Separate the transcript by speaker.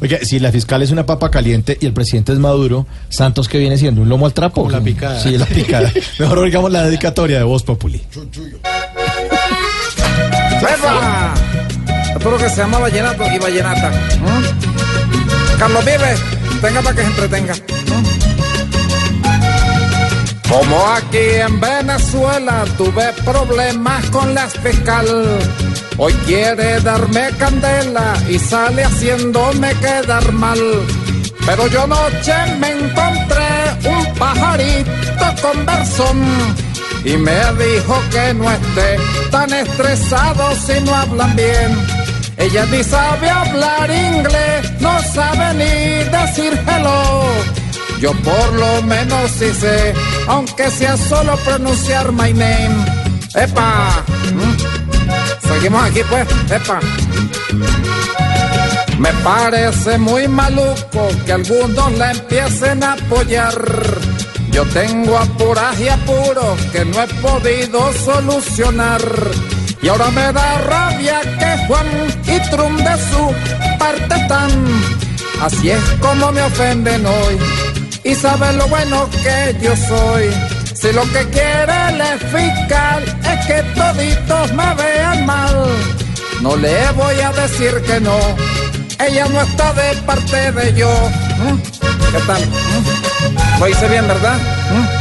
Speaker 1: Oiga, si la fiscal es una papa caliente y el presidente es Maduro, Santos que viene siendo un lomo al trapo.
Speaker 2: Como la picada.
Speaker 1: Sí, la picada. Mejor oigamos la dedicatoria de Voz Populi.
Speaker 2: ¡Epa! Esto es lo que se llama vallenato y vallenata. ¿Mm? Carlos Vives, venga para que se entretenga. ¿Mm? Como aquí en Venezuela tuve problemas con la fiscal. Hoy quiere darme candela y sale haciéndome quedar mal. Pero yo noche me encontré un pajarito con versón y me dijo que no esté tan estresado si no hablan bien. Ella ni sabe hablar inglés, Yo por lo menos sí sé, aunque sea solo pronunciar my name. ¡Epa! ¿Mm? Seguimos aquí pues, ¡epa! Me parece muy maluco que algunos la empiecen a apoyar. Yo tengo apuras y apuros que no he podido solucionar. Y ahora me da rabia que Juan y Trum de su parte están. Así es como me ofenden hoy. Y saben lo bueno que yo soy. Si lo que quiere el fiscal es que toditos me vean mal, no le voy a decir que no. Ella no está de parte de yo. ¿Mm? ¿Qué tal? ¿Mm? Lo hice bien, ¿verdad? ¿Mm?